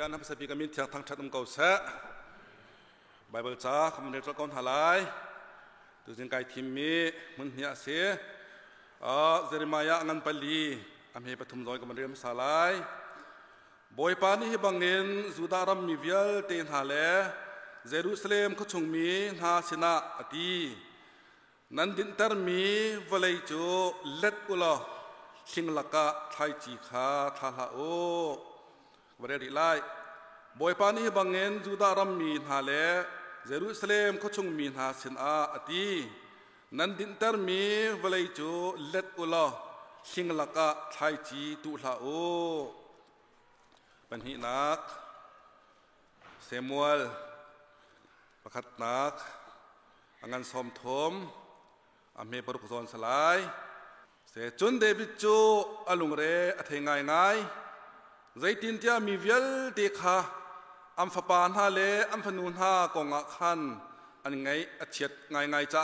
ยนนับสปีกมินเทียงทางชัดมเก่าแซะไบเบิลจ้าคำเนตรก้อนหาลายตัวจึงไกทิมมีมันเหียเสียอ่าเจริ บมันเรีลายบอยปานีบังเงินจุดารัมมีเวียลเตนาเลเยรูซาเล็มขชงมีนาสินะอดีนันดินเตอร์มีวลัยจูเล็ดอุลาสิงลักะไทยจีขาทาลาโอบริไลบอยปานีบังเงินจุดารัมมีนาเลเยรูซาเล็มขชงมีนาสินะอดีนันดินเตอร์มีวลัยจูเล็ดอุลาสิงลักะไทจีตุลาโอปัญหินักเซมัวลประคัดนักอังันสมทมอเมปรุกซอนสลายเสจุนเดบิจูอลุงเรอเทงายงาย ใจตินเตียมีเวลเดคาอัมฟปานฮาเลอัมฟนูนฮากองอักขันอันไงอเชียดไงไงจ้า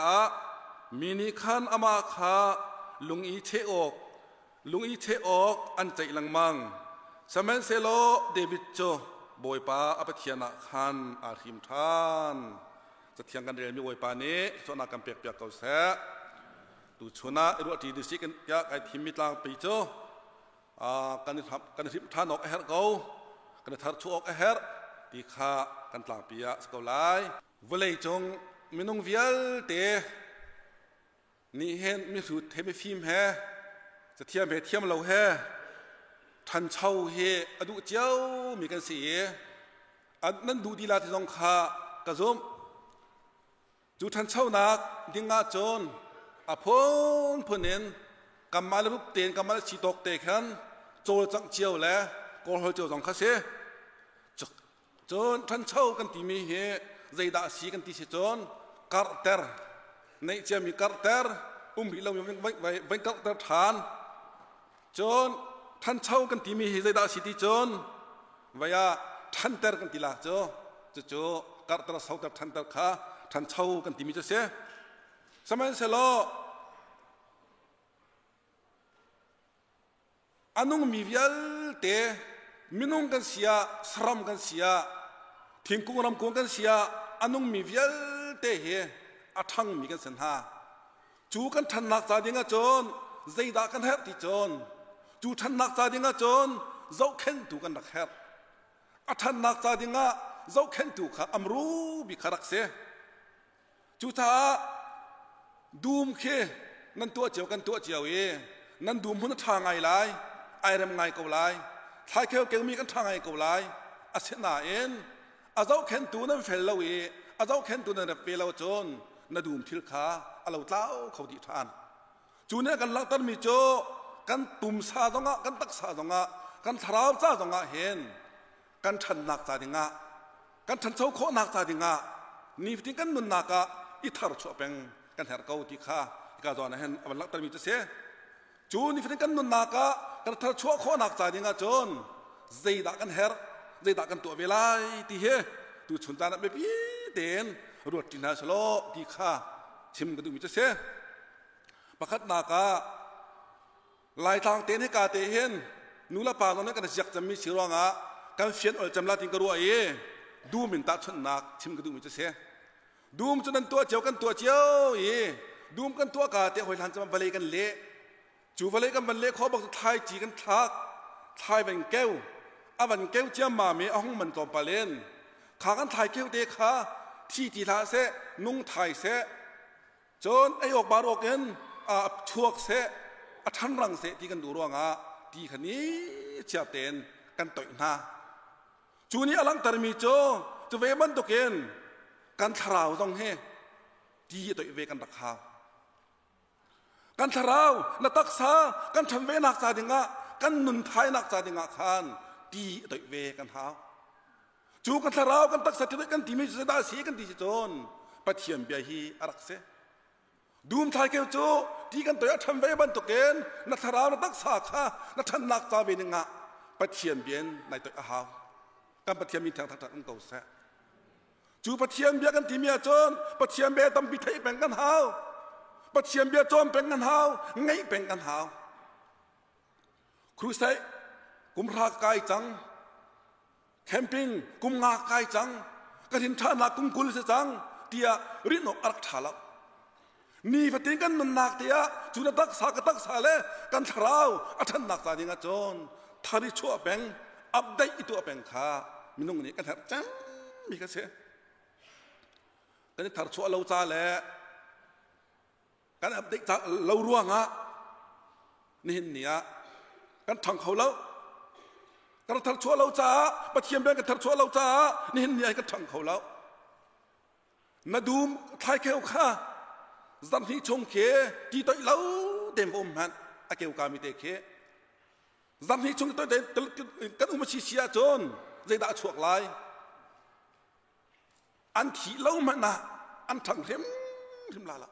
มินิขันอามาคาลุงอีเชออกลุงอีเชออกอันใจลังมังสมัยเซโลเดวิดโจบอยปาอภิเทียนาขันอาริมทานจะเทียงกันเรียนมีบอยปานี้ส่วนนักการเปียกเปียกเกาแสดูชนะรู้ที่ดิสิกันยากไอทิมมิตลางปีโจ กันทำกันทิมทานออกเฮรเกากันทัดชูออกเฮรตีขากันตลางปียสกอลายเวลจงมินงวิลเตนี่เห็นมีสุดเทมิฟิมเฮจะเทียมเฮเทียมเราเฮทันเช่าเฮอดูเจ้ามีกันเสียอันนั้นดูดีลาที่ต้องขากระซุมจูทันเช่านักดิงอาจนอพนพนินกำมาลรูปเนน โจจังเจียวแล้วก็เขาเจียวจังคาเสจนทันเช่ากันที่มีเฮใจด่าสีกันที่เสจนการ์เตอร์ในเจ้ามีการ์เตอร์อุ้มบิเราเป็นเป็นการ์เตอร์ฐาน จนท่านเช่ากันที่มีเหตุดาสิติจนว่าท่านเตอร์กันที่ละจ้จะจ้การตระสาวแต่ท่านเตอร์ข้าท่านเช่ากันที่มีจะเสียสมัยเสลออันนุ่งมีวิลเตมินุ่งกันเสียสรามกันเสียทิ้งกุ้งรำกุ้งกันเสียอันนุ่งมีวิลเตเฮอัทังมีกันสันหาจูกันทันนักจาดิงะจนใจดากันเฮติจนจูทันนักจาดิงะจนเจ้าเข็นตูกันนักเฮรอทันนักจาดิงะเจ้าเข็นตูข้าอัมรูบิคารักเสจูท้าดูมเคนั่นตัวเจียวกันตัวเจียวเอนั่นดูมพุนทางไงก็ไรท้ายเขียวเก่งมีกันทางไงก็ไรอาเสนาเอ็นอาเจ้าเข็นตูนั่นเฟลเลวเออาเจ้าเข็นตูนั่นเฟลเลวจนนัดูมทิลขาอาเราเต้าเขาดิทานจูเนี่ยกันลักตันมีโจกันตุ่มซาตรงะกันตักซาตรงะกันทราวซาตรงะเห็นกันทันหนักซาดิงะกันทันเจ้าโคหนักซาดิงะนี่ฟิกันนุนหนักอะอิทาร์ชอเป็งกันเฮรเกาติข้าอีกาจวนเห็นอันลักตันมีจะเสียจูนี่ฟิกันนุนหนักอะ กันทาร์ชัวโคนักซาดิงะจนใจดักกันเฮรใจดักกันตัวเวลาที่เฮตูชนตานะไม่พีเดนรวดจินาสโลที่ข้าชิมกันดูมีจะเสประคัดนากาลายทางเต็นให้กาเตเห็นนูละปาตอนนั้นกันจักจะมีสิรองะกันเฟียนอลจำลาติงกรัวเอดูมินตาชนนักชิมกันดูมิจะเสดูมจนันตัวเจียวกันตัวเจียวเอดูมกันตัวกาเตหอยทันจะมาบเลยกันเละ จูบเลกันบันเลขอบอกทายจีกันทักทายเป็นแก้วอาวันแก้วเจียมมาเมอห้องมันตอปาเลนขากันทายแก้วเตคาที่จีทาเสนุ่งทายเสจนไอออกบารอกเงินอาชวกเสอทันรังเสที่กันดูร่วงอะที่คันนี้เชียเต็นกันต่อยหน้าจูนี้อลังตรมีโจจะเวมันตกเกนกันทราวต้องเฮที่ต่อยเวกันตักข้าว กันทราวนัตักษากันทำเวนักซาดิงะกันนุนไทยนักซาดิงะขานที่ต่อยเวกันท้าจูกันทราวกันตักษาที่กันที่มีสุดาสีกันที่จนปะเทียมเบียฮีอารักเสดูมทายเกลโจที่กันตัวทำไว้บันตุเกนนัทราวนัตักษาข้านัทันนักจาเวนึงะปะเทียมเบียนในตัวอาหาวกันปะเทียมมีทางทักทักอันเก่าแซจูปะเทียมเบียกันที่มีอาจนปะเทียมเบียตำบิไทยเป็นกันหา ปะเทียมเบียจอมเป็นกันหาวไงเป็นกันหาวครูใส่กุมรากายจังแคมปิ้งกุมงากายจังกระถินท่านากุมกุลเสจังเตียริโนอักทาลนี่พัติกันมันนักเตียจุนตักสากตักสาเลกันทราวอัทันนักตาดิงาจนทาริชัวแบงอัปเดตตัวแบงขามินุงนี่กันแทบจังมีกันเสกันทารชัวเราจ้าแหละ กันอับดิกเราร่วงอะนี่เนี่ยกันทังเขาแล้วกันทักชัวเราจ้าปะเทียมเดินกันทักชัวเราจ้านี่เนี่ยกันทังเขาแล้วนาดูมทายเขียวข้าจันที่ชงเขที่ต่อยเราเต็มอมหันอาเกียวกามีเตเขจันที่ชงต่อยเต็มกันอุมาชิเชียจนใจด่าชวกลอันที่เรามันนะอันทังเข็มเข็มลาละ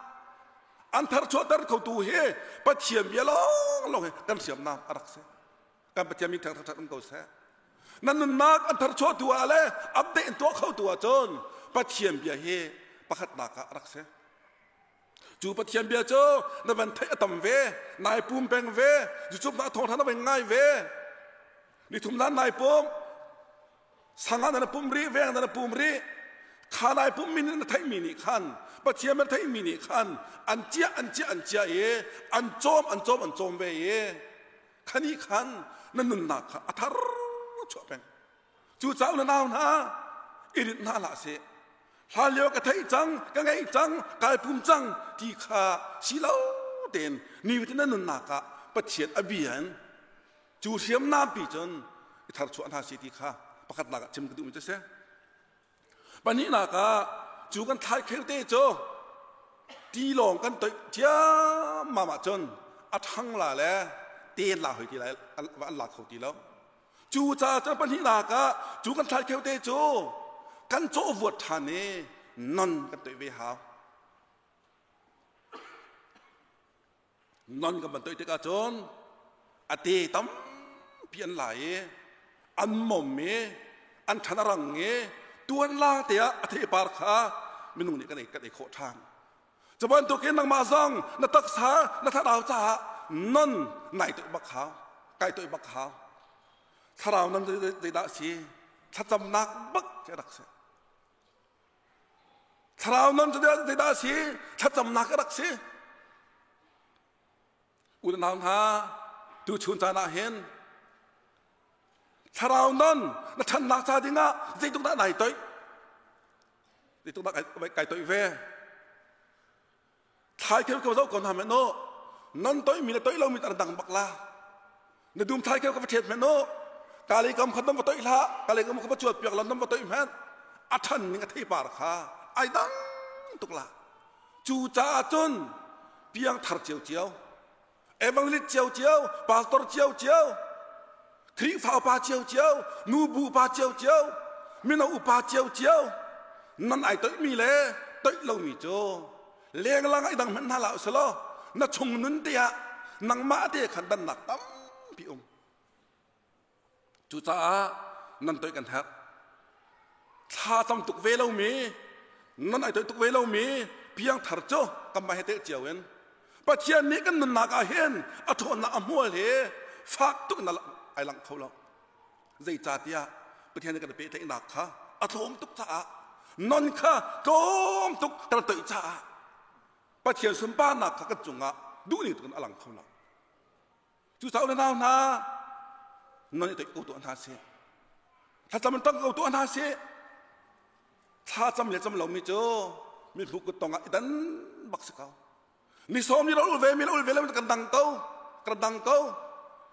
อันทารชดตรเขาตูเฮปะเทียมเบียลงลงกันเสียมน้ำอรักเสกันปะเทียมมีทางทางเขาเสนั่นนุนนักอันทารชดตัวอะไรอัปเดตตัวเขาตัวจนปะเทียมเบียเฮปะขัดนักรักเสจูปะเทียมเบียโจนั่นเป็นเทอตมเวนายปุ่มแปงเวจูจุบนาทองท่านเป็นง่ายเวนี่ทุมนั้นนายปุ่มสังหารนั้นปุ่มรีเวงนั้นปุ่มรีขานายปุ่มมินไทยมินิขัน ปะเทียมันไทยมินิขันอันเจียอันเจียอันเจียเออันโจมอันโจมอันโจมเวเอขันนี้ขันนั่นนุนนักอัทารชัวแปงจูเจ้านั่นเอาหน้าอิรินาลาเสฮาเลียวกะไทจังกะไงจังกายภูมิจังที่ขาสิเลาเด่นนี่วิธีนั้นนากะปะเทียนอเบียนจูเทียมน้ำปีจนทารชวนหาสิที่ขาประคัดนากะชิมกระดุมจะเสียปันนี้นากะ จูกันทายเคลเตโจตีลองกันตัวเจ้ามามาจนอัดหังลาแล้วเตียนลาหอยทีไรอันลาเขาทีแล้วจูจ้าจะปันนี้นากะจูกันลเตโจกันโจวดทานเนนอนกันตัวนอนกันมันตัวเตกาจนอเตตัมเพียนไหลอันหม่อมเมอันชนะรังเตัวลาเตียอเทปาร์คาไม่นุ่งนี่กันเอกกันเอกโคทางจะบันตัวเกนังมาซังนัตักษานัทดาวจ้านอนไหนตัวบักขาวไกตัวบักขาวถ้าเรานั้นจะได้ได้สิถ้าจำนักบักจะรักเสียทราวนั้นจะได้ได้สิถ้าจำนักรักสิอุดนามฮาดูชุนจานาเห็นทราวนั้นนัทันนักซาดิงะใจตุกนักไหนตัวใจตุกนักไก่ไก่ตัวเวทายเกี่ยวกับเจ้าก่อนทำเมโนนั่นตัวมีตัวเรามีตระดังบักลาในดูมทายเกี่ยวกับประเทศเมโนกานน้ำตัวอีละกาเปียกลำน้ำตัวอีแมนอัฐันนี่ก็ที่ปารคาไอ้ดังตุกละจูจ้าจนเพียงทาร์เจียวเจียวเอวังลิตเจียวเจียวปาสตอร์เจียวเจียวคริฟ้าปาเจียว เจียวเจียวนูบูปาเจียวเจียวมินาอุปาเจียวเจียวนั่นไอ้ตัวมีเลยตัวเรามีโจเลี้ยงลังไอ้ดังมันน่าเล่าสโลน่าชงนุ่นเตียนังมาเตียขันดันหนักตั้มพี่อมจูจ้านั่นตัวกันแท้ถ้าจำตุกเวลามีนั่นไอ้ตัวตุกเวลามีเพียงถาร์โจกำมาให้เตะเจียวเองปัจเจียนนี้กันนันนักอาเห็นอัฐนักอมัวเลยฝากตุกนั่น ไอหลังเขาเราใจจ่าเตียปัจเจียนนี้กันเป็นเทนักค่ะอัฐมตุกจ่านนค่ะกมตุกกระตุยจ่าปัจเจียนสมบ้านหนักค่ะกันจุงอะดูนี่ตุกนั่นหลังเขาเราจู่สาวนั่นนะนั่นไอ้ตัวตัวนั้นเสียถ้าจำมันต้องเอาตัวนั้นเสียถ้าจำเลยจำเราไม่เจอมีผูกกตองอะดันบักสกาวนี่สมนี่เราอุเวมีเราอุเวแล้วมันกระดังเก้ากระดังเก้า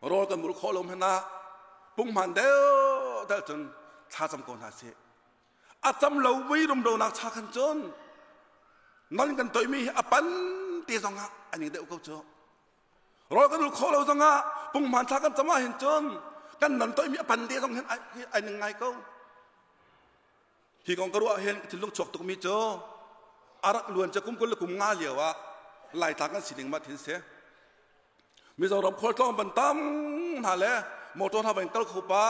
วกเมียนชวกเก้าอะชวกเราไม่กันชวกไหนละจูชาจะได้กันที่หาท่าตีนายตัวอีลองปะเทียมเบลองกันเทกซาละเวนกันฉันนักซาดิงะ มีสำหรับคนต้องบันตั้มหาแล้วมอตทำเป็นตลกปะ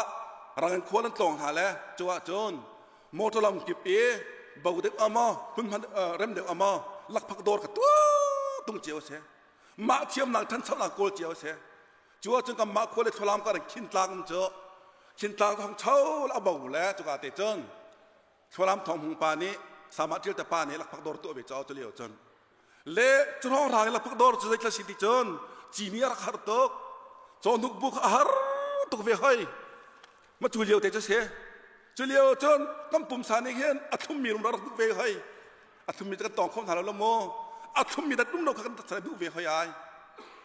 รังควรนั่นตรงหาแล้วจัวจนมอตลำกิบเอบ่าวเด็กอามาพึ่งพันเริ่มเด็กอามาหลักพักโดดกับตัวตุงเจียวเสมาเทียมหนังทันสำนักโกลเจียวเสจัวจนกับมาควรเลยทรามกันขินตางเจอขินตางทองเช่าแล้วบ่าวแล้วจุกอาเตจนทรามทองหงปานี้สามารถเที่ยวแต่ปานี้หลักพักโดดตัวไปเจ้าจะเลี้ยวจนเละจนห้องทางหลักพักโดดจะได้กระสิทธิจน จีนี้รักหาตกจนนุกบุกอาหารตกเวหอยมาจูเลียวแต่จะเสียจูเลียวจนกำปุ่มสานี่เห็นอัตุมีรุมรักตุกเวหอยอัตุมีจะตองคมถาเราละโมอัตุมีแต่ตุ้มเรากันจะดูเวหอยไอ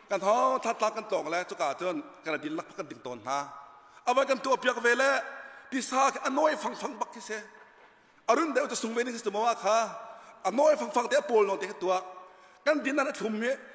กันท้อทัดตากันตองแล้วจุกาจนกระดินลักพักกันติงตนฮะเอาไว้กันตัวเปียกเวลที่ซากอันน้อยฟังฟังบักที่เสียอรุณเดียวจะส่งเวนิสตมาว่าค่ะอันน้อยฟังฟังเดียวปวลนอนเดียวตัวกันดินนั้นทุ่มเมไอที่มันไทย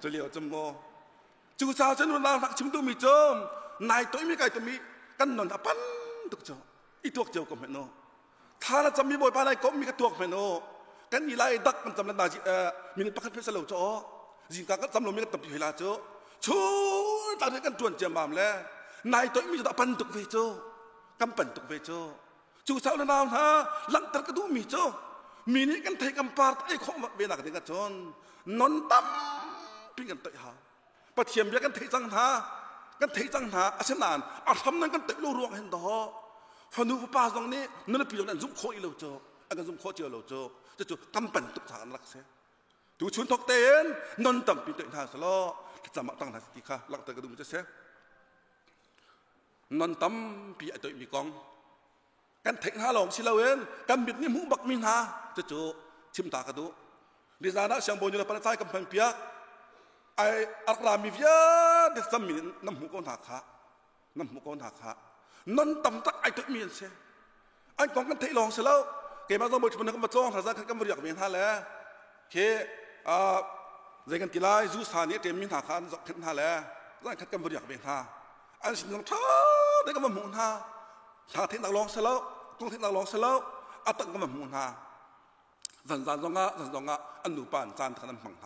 จังจ้อช่างคำปันนักกันไล่อะที่มีเจอปะปูนั่นลักผักเตียปั้นตุกเตียนั่นลักผักเตียปั้นตุกทีละอาทิตย์รุ่นตุกเวทองพงปานี่เสียงคำป๊อปนี่ก็โดนหลักพักดิ้งกี่เท้าเดียอาทิจะเลี้ยวจมโมจูสาวฉันวันนั้นรักชิมดูมีจมนายตัวมีไก่ตัวมีกันนนปันตุกเจ้าอีตัวเจ้าก็ไม่โนถ้าเราจะมีบ่อยปานไหนก็มีกระตัวไม่โนกันอีไล่ดักมันจำนันนาจีเอ่อมีนปักเพชรเหล่าจ้อจิงกาก็จำลงมีกระตับอยู่เวลาจ้อชูตาเด็กกันจวนเจียมบามแล้วนายตัวมีจะปันตุกเวจ้อกำปันตุกเวจ้อจูสาวนาฮะลังตรกดูมีโจมีนี่กันไทยกันปาร์ตไอ้ของเวนักเด็กจนนนตั้มปิ้งกันเตะฮะปะเทียมเบียกันไทยจังหากันไทยจังหาอาชนานอาทำนั้นกันเตะลูรวงเห็นดอฟันูป้าตรงนี้นั่นปีนั้นซุ่มโคอีโลโจอันกันซุ่มโคเจอโลโจจะจูกำปั้นตุกสารรักเสดูชุนทอกเตนนนตั้มปิ้งเตะทางสโลจะมาตั้งนาสติค่ะลักตะกระดุมจะเสนนตั้มปีไอตัวมีกองกันเทคหาลองสิลาเวนกันบิดนี่มูบักมินหาจะจูชิมตากระดูดิซานะเสียงบนอยู่ในปนใต้กำแพงเปียกไออักรามีเวียเดสมินน้ำหูกอนหักขาน้ำหูกอนหักขานั่นตำตักไอตัวมีนเสียอันกองกันเทลองสิแล้วเกมาต้องบอกชนกันมาจ้องทางซ้ายกันมาเรียกเมียนฮาแล้วเคอ่าใจกันกีฬาจูสานี่เต็มมินหักขาขึ้นฮาแล้วร่างกันมาเรียกเมียนฮาอันสิน้องท้าได้กันมาหมุนฮาชาเทนักร้องเสลกงเทนักร้องเสลอัตก็ม ามุนหาสันสันตรงอะสันตรงอะอันนูปานจานขนาดฝังหาเจรวงตักนานูปาเคตะเขียนมที่มีขลักตะกรุจากกันเสียมีนี้ตักสมิดิสาวาจนมีรูดหาดงที่ที่พูดนั้นสิโจอันนี้โจช่ว ยเจ้าของเราบัดตัวเจ้าของเวลาสิสเต็ปหนึ่งกันกีฬาโจอาศีนึงกันตั้งสองเรากันนานพอเสร็จเทคอมพิวเตอร์เทช่วยเจนเข็ดอุ้มเราอันเดียนตัวหนึ่งเค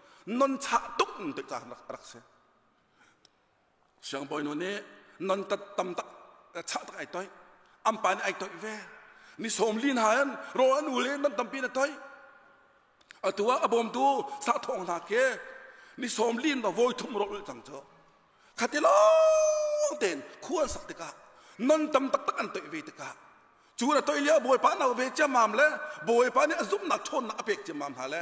non saduk untuk raksa siang boy no ne non tat tam tak cha tak ai toy am pan ai toy ve ni som lin han ro an u le non tam pi na toy atua abom tu sa thong na ke ni som lin ba voi thum ro chang cho khatelo ten khuan sak te ka non tam tak tak an toy ve te ka chu na toy lia boy pa na ve cha mam le boy pa ni azum na thon na apek cha mam ha le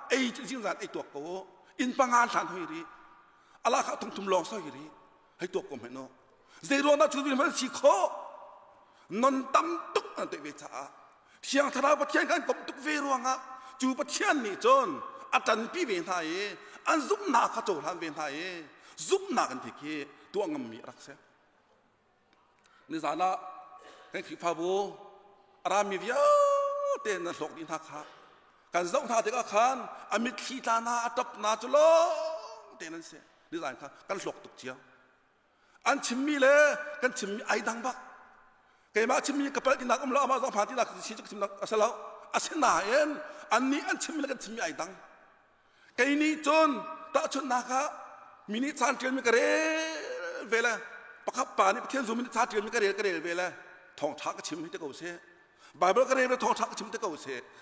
ศัยนาเอ็นอันนี้จะนำหุกคนหักค่ะนนนั้นต่อยอันนั้นต่อยอันนั้นต่อยได้แล้วกันบอยไปเบี้ยนนะโดมีค่ะอันตนจังมีอันมันอันปิลจังมีอันเตียมจังมี จูปะเทียนตัวเจียมินฮาอันจงไอลักมีบักค่ะอันชิมเวตกะไอดังตุกเจอไอดังตุกเจอจูซาตุลนามฮากันเทกัมปาเฮลังคบเอ็นักเดงกจนนนตัมปินตึกกั นเท้าก็นนตัมปินตึกกันเท้าก็มีนี่กันนนมุขเวนักจาดิงกจนมีนี่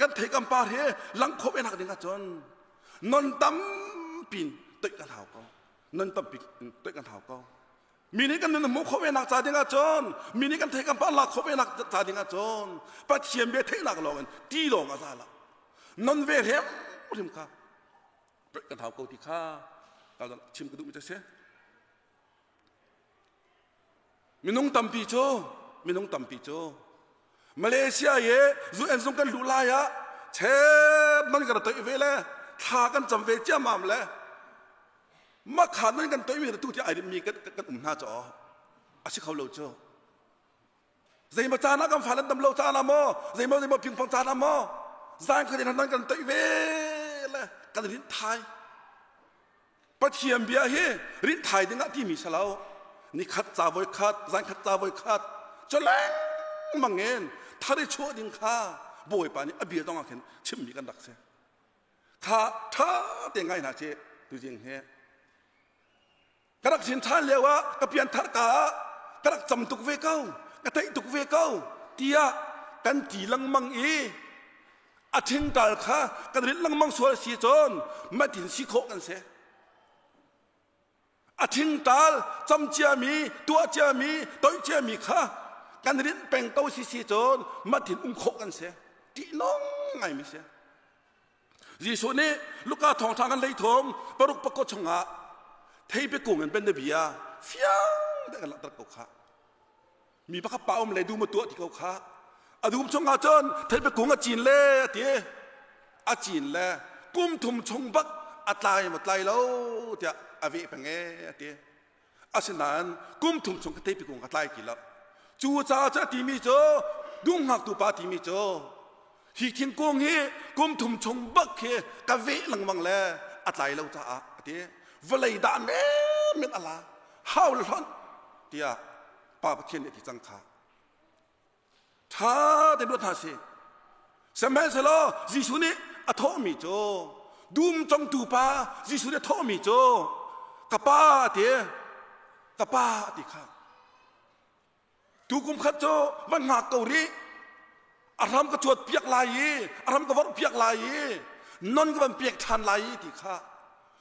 กันเทกัมปาลักขบเวนักจาดิงกจนปะเทียมเบเทนักลอกันตีลงอาซาละนนเวเฮมริมค่ะเปกันเท้ากูที่ข้าเราชิมกระดูกมิ จะเสียมินุงตัมปีโจมินุงตัมปีโจมาเลเซียเย่จูเอ็นซงกันลุลายะเชฟมันกันตัวเวลาท่ากันจำเวจ้ามามเลยมาขาดนั่นกันตัวเวลาตู้ที่ไอ้ มีกันกันอุ่มหน้าจออาชิเขาโลโจใจมาจานะกันฝันดำโลจานะโมใจมาใจมาพิงฟังจานะโมจานเคยนั่นกันตัวเวลากันรินไทยปะเทียมเบียเฮรินไทยดึงที่มีส กันดักเสียถ้าถ้าเตียงไงนะเจดูจริงเฮกระดักสินท่านเรียกว่ากระเพียนทักกากระดักจำตุกเวเก้ากระไตตุกเวเก้าเตียกันตีลังมังอีอาทิงตาลข้ากระดิ่งลังมังสวยสีจนมาถึงสีโคกันเสียอาทิงตาลจำเจียมีตัวเจียมีตัวเจียมีข้ากันรินเป่งเต้าสีสีจนมาถึงอุ้งโคกันเสียที่น้องไงไม่เสียยีสุนี้ลูกกาทองทางกันเลยทงปรุกปกชงะ เทไปกูเงินเป็นเดียเฟียงได้กันละตะกุขามีพระข้าเป้ามาเลยดูมาตัวที่เขาขาอาดูมชงอาจนเทไปกูงอาจีนเล่เตี๋ยอาจีนเล่กุมทุมชงบักอัตายมาตายแล้ วเดี๋ยวอาเนี่ยมันกุมเทไปกูงอัตายกี่แล้วจูจ้าจะตีมีโจดุงหักตูปาตีมีโจฮิทินกงเฮกุมทุมชงบักเฮกะเวลังวังแลอัตายแล้วจ้าเตี๋ยวลัยดานเอ็มอะไรฮาวลอนเตี๋ยป้าประเทศเนี่ยที่จังขาถ้าเด็กรู้ท่าสิสมัยสละยิสุนี่อัทอมิโจดูมจงตูป้ายิสุนี่ทอมิโจกับป้าเตียกับป้าติข้าตูกุมขัดโจมันหากเกาหลีอารามก็ชวดเปียกลายอารามก็วัดเปียกลายนนก็มันเปียกทานลายติข้า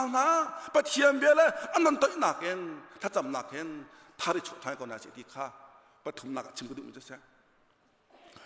วนะปะเทียมเบลอันนั้นตัวหนักเองถ้าจำหนักเองถ้าได้ชุดท้ายก็น่าจะดีค่ะปฐมนักชิมกระดูมันจะเสียปลีนักะมูปีนี้ไอ้ทัดชวนกองเฮชิมกระดูมูปีกองเฮริสัตตัวเมียนตั้มปีกะเ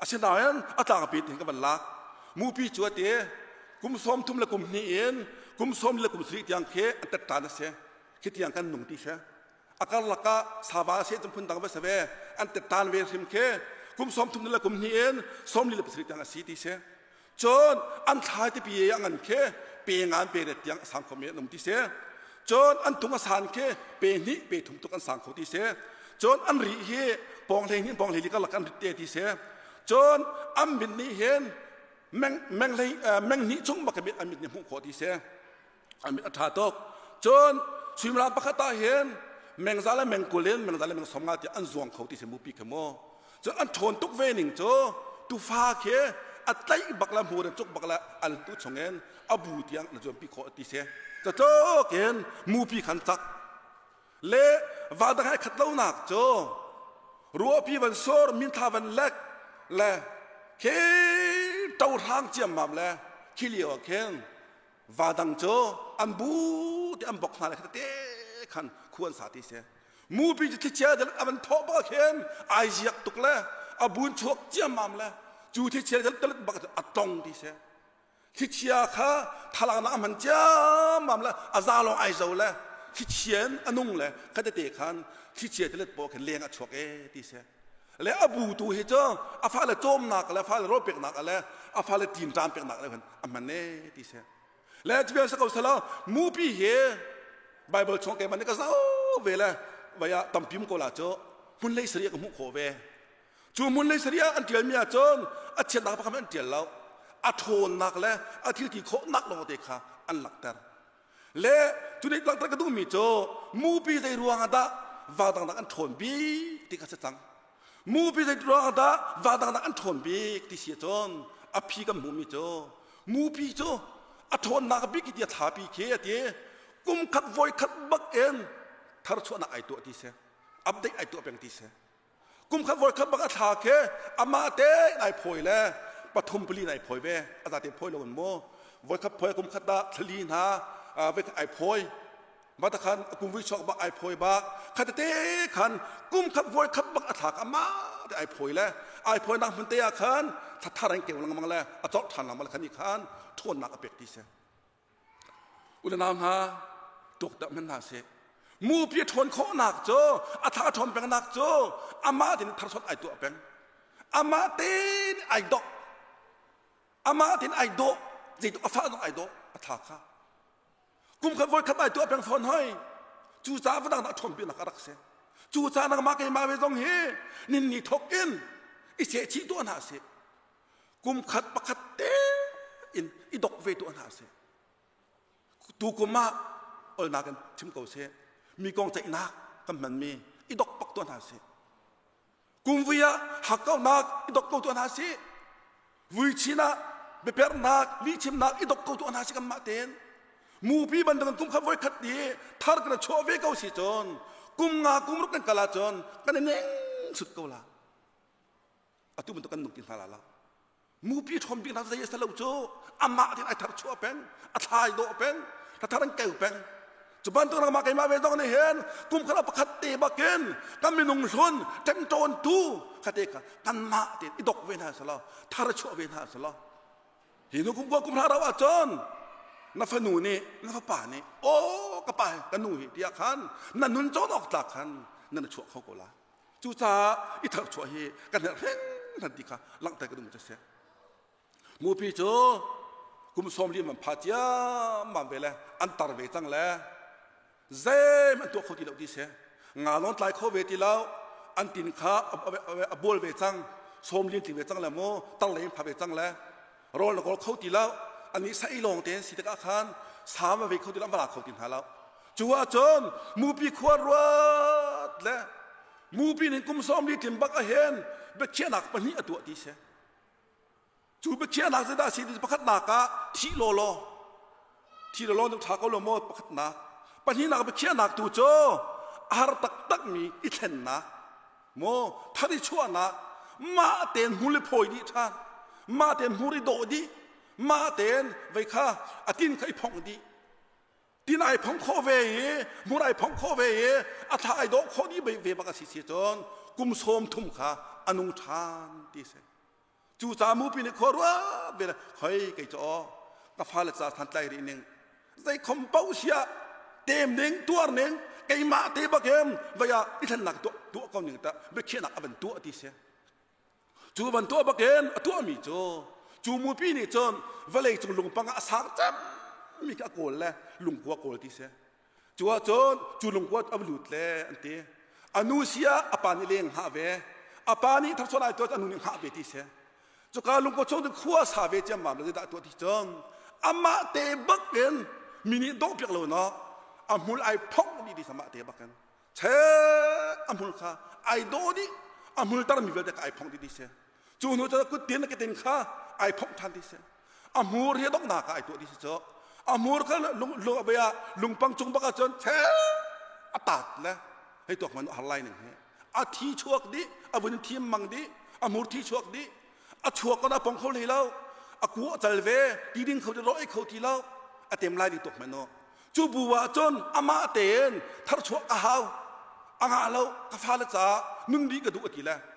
อาเราเด็กหลายต่างหุ่นเลปีมูปีแล้วอเมริกันมูปีนักขัดด้วยเราที่กันก็ด้วยริสัตอันอาตากปิดเห็นกับบันลักมูปีจวดเตกุมสมทุมละกุมนี่เองกุมสมละกุมสิริยังเคอันตัดตานเสียคิดยังกันหนุ่งที่เสียอาการลักะสาบาเสียจมพุนตังไปเสวอันตัดตานเวริมเคกุมสมทุมละกุมนี่เองสมลิละสริยังสีที่เสียจนอันท้ายที่ปียังอันเคเปียงานเปรตยังสังคมเนุ่งที่เสียจนอันตุงสานเคเปนิเปถุงตุกันสังคมที่เสียจนอันรีเฮปองเลงนี่ปองเลงนี่ก็ลักกันเตที่เสีย จนอัมบินนี้เห็นแมงแมงเลยแมงนี้จงบักมิดอัมบินนี่มุขอดีเสียอัมบินอัฐาตกจนชิมราปะคตาเห็นแมงซาละแมงกุเลนแมงซาละแมงสมงาที่อันจวงเขาที่เสมุปีขโมจนอันทนตุกเวนิงโจตุฟ้าเคอัตไลบักละมูนจุกบักละอันตุชงเงินอบูที่ยังนจวงปีขอที่เสียจะโจเกนมูปีขันตักเลวาดังให้ขัดเล่าหนักโจรัวปีวันโซร์มินทาวันเล็ก และเคเต้าทางเจียมมาแล้วคิเลียวเคนวาดังโจอันบูที่อันบอกนาเลยเตะขันควรสาธิเสียมูปีจะที่เชียเดลอันทบเคนไอเจียกตุกแล้ แล้วจูที่เชียเดลตลบักอัตองที่เสียที่เชียค่ะอบูตูเฮเจ้าอาฟาเลโจมหนักแล้วฟาเลยรเปียกหนักแล้วอาฟาเลยทีมจานเปียกหนักแล้วเห็นอามันเน่ที่เสียแล้วที่เป็นสกคนสละมูปีเฮไบเบิลชงแกมันนี่ก็เศร้าเวล่วายตัมพิมโกลาโจมุนเลยเสียกับมุขโคเวจูมุนเลยเสียอันเดียวมีอาจนอาเชียนนักพระคำอันเดียวแล้วอาโทนนักแล้วอาทิลที่โคนักลงเด็กค่ะอันหลักแต่และจุดนี้หลักแต่ก็ดูมีโจมูปีใจรวงอาดาวาดังนักอันโทนบีที่กัสจัง มูปีใจรอดาวาดังอันทนบีกที่เสียจนอภิกับมูมิจมูปีจอทนนักบิกที่ทาปีเคเตียกุมขัดวอยขัดบักเอ็นทารชวนไอตัวที่เสอัปเดตไอตัวเป็นที่เสกุมขัดวอยขัดบักทาเคอามาเตไอพอยแล้วปฐมปลีไอพอยเวอาจารย์พอยลงโมวอยขัดพอยกุมขัดดาทลีนาเวกไอพอย มาตะคันกุมวิชอกบักไอพอยบักขัดเตขันกุมขัดวอยขัดบักอถากอามาไอพอยแล้วไอพอยนักมันเตะขันถ้าท่าแรงเก่งลังมังแล้วอจอทันลังมังขันอีขันทวนนักอเปกที่เสอุลนามฮะตกดับมันนาเสมูเปียทนโคหนักโจอาทาทนเป็นหนักโจอามาตินทารสดไอตัวเป็นอามาตินไอดอกอามาตินไอโดจิตอาฟ้าต้องไอโดอาทาค่ะ กุมขบวนขบายตัวเป็นฟอนให้จูจ้าฝรั่งนักชมเป็นนักรักเสจูจ้านักมาเกมาเวซงเฮนินนี่ทกินอิเสชีตัวนาเสกุมขัดปะขัดเตอินอิดอกเวตัวนาเสตูกุมาอลนากันชิมเกาเสมีกองใจนักกันมันมีอิดอกปักตัวนาเสกุมวิยาหักเก้านักอิดอกเก้าตัวนาเสวิชินาเบเปรนักวิชิมนักอิดอกเก้าตัวนาเสกันมาเตน มูพีบันดังกุมขบวยขัดดีทาร์กระชัวเวก้าสิจนกุมงากุมรุกันกลาจนกันเน่งสุดเกาลาอตุมันตุกันนุกินทาลาลามูปีทอมปีนักเสียสลาวโจอามาที่ไอทาร์ชัวเป็นอาทายโดเป็นถ้าทารังเกลเป็นจุบันตัวนักมาเกมาเวต้องในเห็นกุมขลับขัดตีบักเกนกันุนี่นนัฟนูนี่นัฟป่านี่โอ้กระไปกันหนูที่อาคันนั่นนุนจนออกจากันนั่นชัวเขาก็ละจูจ้าอีทาร์ชัวเฮกันเห็นนั่นดีค่ะหลังแต่กระดุมจะเสียมูพีโจกุมสมลีมันพัดยามันเวลอันตรเวตังแลเซมันตัวเขาที่เราดีเสียงานน้องตายเขาเวทีแล้วอันตินขาอบอลเวจังสมลีติเวจังแล้วโมตั้งเลยพาเวจังแล้วรอแล้วก็เขาตีแล้ว อันนี้ใส่ลงเต็นสิตะคันสามเวเขาตีแล้วมาลาเขาตินหาแล้วจัวจนมูปีขวดรัดแล้วมูปีนึงกุมสมลีติมบักเห็นเบเชียนักปนี้ตัวดีเสียจูเบเชียนักจะได้สิที่ประคัดนักะที่โลโลที่โลโลต้องทาเขาโลโมประคัดนักปนี้นักเบเชียนักตัวโจอารตักตักมีอิเทนนักโมถ้าได้ชั่วนักมาเต็นหูลิพอยดีท่านมาเต็นหูริโดดี มาเตนไว้ข้าอตินใครพองดีที่นายพองโคเวยมูนายพองโคเวยอาทายโดโคดีเวเวบักสิสิจนกุมโสมทุมขาอนุทานที่เสจูจามูปีนขรัวเบลเฮ้ยไก่จอกฟ้าเลจาทันใจรีนึงใจคมเป้าเสียเต็มหนึ่งตัวหนึ่งไก่มาเตบักเอมวายาอีทันหนักตัวตัวคนหนึ่งแต่เบเขียนักอันตัวที่เสจูบันตัวบักเอมตัวมีจอาสาจำมีกะโกลเลยลุงกัวโกลที่เสจูว่าจนจูลุงกัวอับลุดเลยอันเตอนุเสียอปานิเลงหาเวอปานิทัศนัยตัวอนุนิหาเวที่เสจุกาลุง ก็ชงดึขัวสาเวจมาเลยได้ตัวที่จงอามาเตบักเกนมินิดอกเปียกเลยเนาะอามุลไอพงนี่ดิสมาเตบักเกนเชอามุลข้าไอโดดิอามุลตารมีเวลเด็กไอพงดิดิเสจูนูจะกุเตียนกันต็นข้าไอพงทันดิเสอามูเรียดอกนาคาไอตัวดิเสอามูร์ข้าลุงลุงเบียลุงปังจงบักจนเชอตัดแล้วให้ตัวมันอะไรหนึ่งเฮอาทีชวกดิอาวันทีมมังดิอามูร์ทีชวกดิอาชัวก็น่าปองเขาเลยแล้วอากูจัลเวดีดิ้งเขาจะร้อยเขาทีแล้วอาเต็มลายดีตกมันเนาะจูบัวจนอามาเตนทัดชัวกอาหาวอางาเรากะจ้านุ่งดีก็ดูอกีแล้วอาจารย์นเรากจนอามูร์ก็ชัดอาตัดเชียรีตัวมันเนาะมูปีนี้มีหลังเฟียบักนาเราจ้อามาเตบักได้ไปตัวดีฮาร์เขาก็ลุงชอกมีที่บ้าลจ้านุ่นเราเดี๋ยวหากตีรักกับมีก็อานันตัวเปียกหาแล้วเอโลกทางเขาละฟังอินเดียว่าเกี่ยจะอ๋อมาอินมาตัวจะหาอะไรหนึ่งเฮอามูรฟังตุกตั้งจมูกอาพิงตุกตั้งละบัว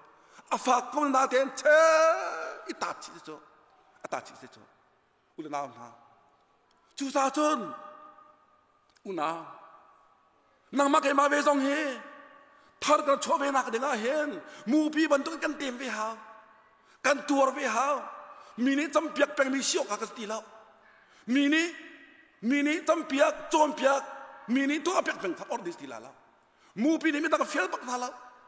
ต็มเวหากันตัวเวหามินิจำเปียกเป็นมีเชี่ยวกันตีแล้วมินิมินิจำเปียกโจมเปียกมินิตัวเปียกเป็นขับออร์ดิสตีแล้วมูปีนี้ไม่ต้องเฟียลบัก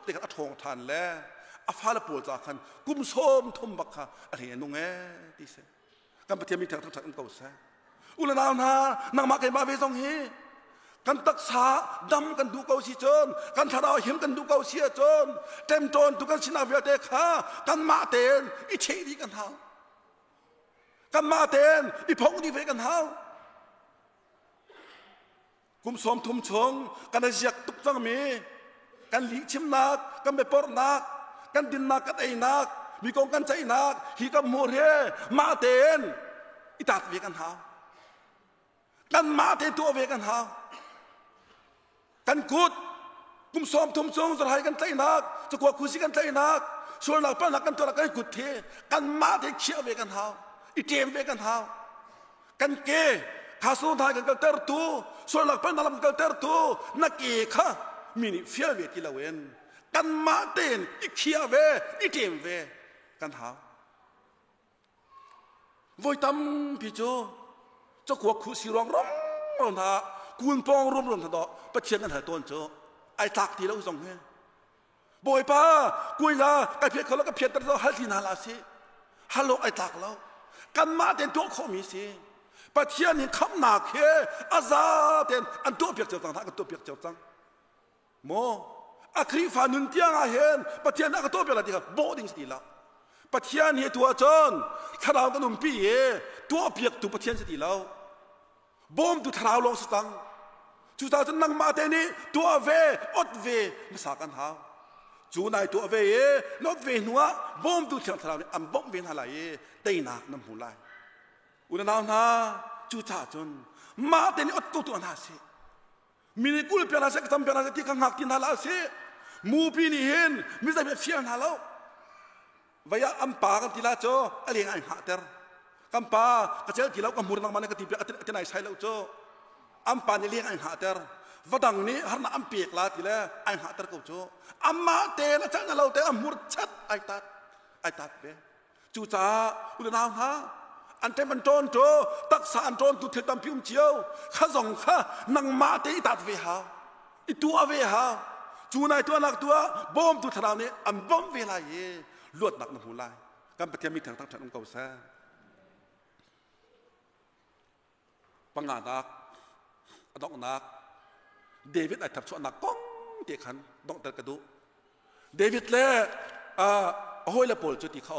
างกชงทั้งก็ชงบักอัดทงแก้วสัทธารบันอวันแก้วเด้อะไรพอทารบันชวจ้ามามละท่านเหลียวทนทุกเด็กอัทงทานแล้วอาฟ้าละปวดจากขันกุมโสมทมบักค่ะอะไรนุ่งเอดิเสกันปฏิมีทางทุกทางเก่าแซ่อุลนาวนานังมาเกมาเวซองเฮกันตักษาดำกันดูเกาสีจนกันทาราวหิมกันดูเกาเสียจนเต็มจนทุกันชินาเวียเตขากันมาเตนอิเชดีกันเท้ากันมาเตนอิพงดีเวกันเท้ากุมสมทุมชงกันเสียกตุกจังมี กันหลีชิมนักกันไปปอร์นักกันดินนักกันไอ้นักมีกองกันใจนักฮีกับโมเรมาเตนอิตัดเวกันเท้ากันมาเตนตัวเวกันเท้ากันกุดกุมสอมทุมซงสล mini fial ve ti lawen kan ma ten i khia ve i tem ve. Kan ha. Voi tam pi chu cho khu khu si rong rom rom tha kun pong rom rom tha do, pa chiang kan ha ton chu ai tak ti lo zong he. Boi pa kui la, ka phe khala ka phe ta do hal ti na la si. Halo, ai tak lo. Kan ma ten to kho mi si. Pa chiang ni kham na khe a za ten, an to pek chang ta ka to pek chang piak chau tang mo akri fa nun tiang a hen bắt chiang na ka to piak la ti ka bo ding sti la ปะเทียนเฮตัวจนถ้าราวก็นุ่มปีเอตัวเปียกตัวปะเทียนสติเราบ่มตัวทราวลงสตังจูตาจะนั่งมาเตนี่ตัวเวอดเวมาสากันเท้าจูนายตัวเวเอนอดเวนัวบ่มตัวเทียนทราวนี่อันบ่มเวนอะไรเอตยนักน้ำหูไหลอุณนาวนาจูตาจนมาเตนี่อดตัวตัวนาเสีย นาเสกทำเปียนาเสที่ขังหักที่นาลาเสมูปีนี่เห็นมิจะเป็นเฟียนฮาแล้ว vaya ampa kan tila cho ali ngai ha ter kampa ka chel tila ka murna mane ka tipi atin ai sai lo cho ampa ni li ngai ha ter vadang ni har na ampi la tila ai ha ter ko cho amma te na chang na lo te amur chat ai tat ai tat be chu cha u na ha อันเทมันโจนโจตักสารโจนตุถิตามพิมเจียวข้าสองข้านังมาเตีตัดเวหาอีตัวเวหาจูนายตัวนักตัวบอมตุทราวนี้อันบอมเวลาเยลวดหนักนหูลายกันปฏิมีทางตั้กฉันองเกาซาปังงานักอดองนักเดวิดไอทับชวนนักก้องเตียขันดองตะกระดูเดวิดเล่อ่าห้อยละปลจุดที่เขา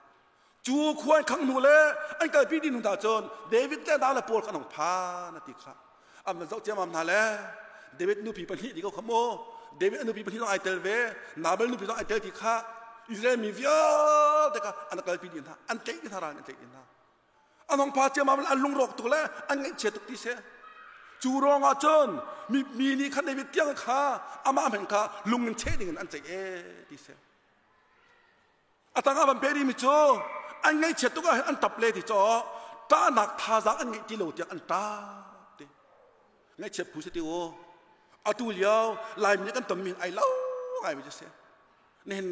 จูควรขังหนูเลยอันเกิดปีดินท่าจนเดวิดแล้วนาแล้วปวดขนมพานาติค่ะอันมันเจ้าเจมามนาแล้วเดวิดนูปีปัญหาดีก็ขโมเดวิดนูปีปัญหาต้องไอเตลเวนาเบลนูปีต้องไอเตลที่ค่ะอิสราเอลมีเวียลเด็กอันเกิดปีดินท่าอันเจ๊ดินท่ารันเจ๊ดินท่าอันนองพาเจมาอันลุงรอกตัวแล้วอันเงี้ยเชตุกที่เสจูรองอาจนมีมีนี่ขันในวิทยาข้าอามาเหมือนข้าลุงเงินเชดิ่งอันเจเอที่เสอาตังอาบันเปรีมิโจ อันเงี้ยเชตุกอันตับเลยที่จอตาหนักทาจักอันเงี้ยที่โลดียอันตาเดเงี้ยเชผู้เสติโออาตุเลียวลายมีกันตมินไอเล่าไงไม่จะเสเนี่ยเ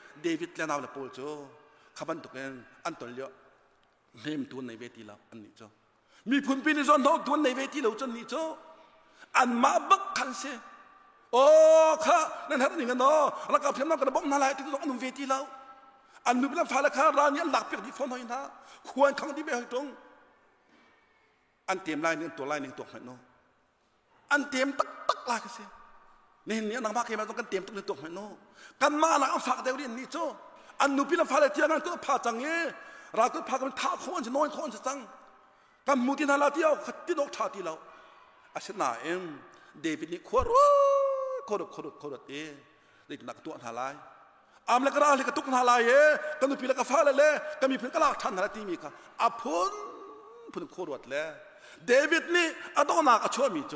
เชตันสามันไปอาเสนาเอ็นนี่เนี่ยอินักกางเขาหนาเอ็นมินุ่งโจบนปฐมกันหิมรีอันกุดก็ผ่าหัวแล้วอันกุดก็ผ่าหัวแล้วจนกันสามเขาเวหันหนักกั นี่เนี่ยนักมาเคมาต้องกันเตรียมต้องตัวมันโนกันมาหลังฝากเดียวเรียนนี่โจอันนูพิลฟ้าเลยที่นั่นก็พาจังเยเราก็พากันท้าโคนจะน้อยโคนจะจังกันมูที่นาลาที่เอาขัดที่ดกชาติเราอาชนะเอ็มเดวิดนี่ควดโคตรโคตรโคตรเอ๊ได้หนักตัวนาลายอามเลกราเลกตุกนาลายเอกันนูพิลฟ้าเลยเลยกันมีเพื่อนก็ลากทันนาลาตี้มีค่ะอภุนพุนโคตรวัดเลยเดวิดนี่อดอนักช่วยมีโอ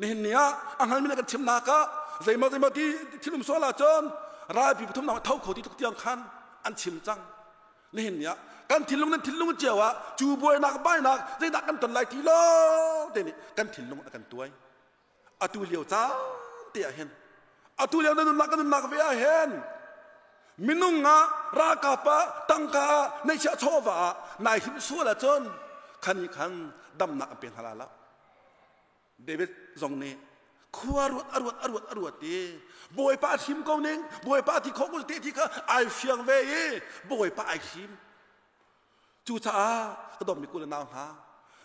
นี่เนี่ยอังหันมีนักชิมนากะใจมาใจมาที่ที่ลุมสวลาจนรายปีปฐุมนาเท่าเขาที่ทุกเตียงคันอันชิมจังนี่เนี่ยกันทิลงนั้นทิลงเจียวะจูบวยนักใบนักใจนักกันตนไหลทีโลเดนี่กันทิลงกันตัวอตุเลียวจ้าเตียเห็นอตุเลียวนั้นนักกันนักเวียเห็นมินุงงารากาปะตังกาในเชาชวานายหิมสัวละจนคันคันดำนักเป็นฮาลาละ เดวิดทรงนี้ขัวรวดอรวดอรวดอรวดดีบอยป้าทิมกองนึงบอยป้าที่ของกุลเตที่เขาไอเฟียงเวยบอยป้าไอทิมจูจ้ากระดมมีกุลนาวหา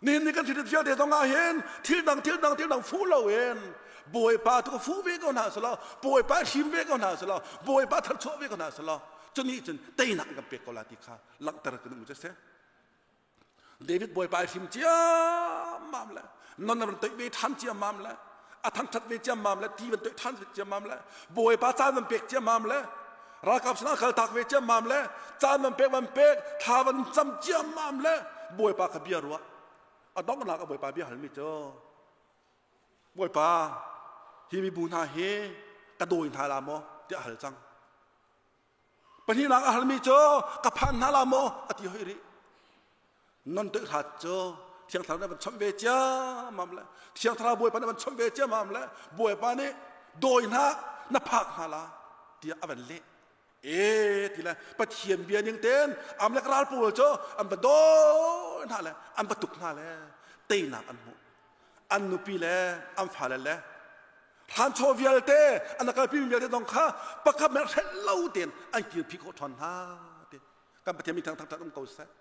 นี่นี่กันที่เดียวเดียวต้องอาเห็นที่ดังที่ดังที่ดังฟูเราเห็นบอยป้าทุกฟูเวก็น่าสละบอยป้าทิมเวก็น่าสละบอยป้าทัดโชเวก็น่าสละจนนี้จนเตยนักกับเป็กกลาติคาหลักตระกันมุจเสเดวิดบอยป้าทิมเจียมามเตย เวทันเจียมามละอาทันทัดเวเจียมามละทีมันเตยทันเจียมามละบอยป้าจานมันเป็กเจียมามละรักกับสนาเขาตักเวเจียมามละจานมันเป็กมันเป็กทามันจำเจียมามละบอยป้าขบียรัวอะต้องมันหลักกับบอยป้าเบียหันมิเจอบอยป้าที่มีบุญหาเฮกระโดดทาลามอเดี๋ยวหันจังปนี้นักหันมิเจอกระพันทาลามออติเฮ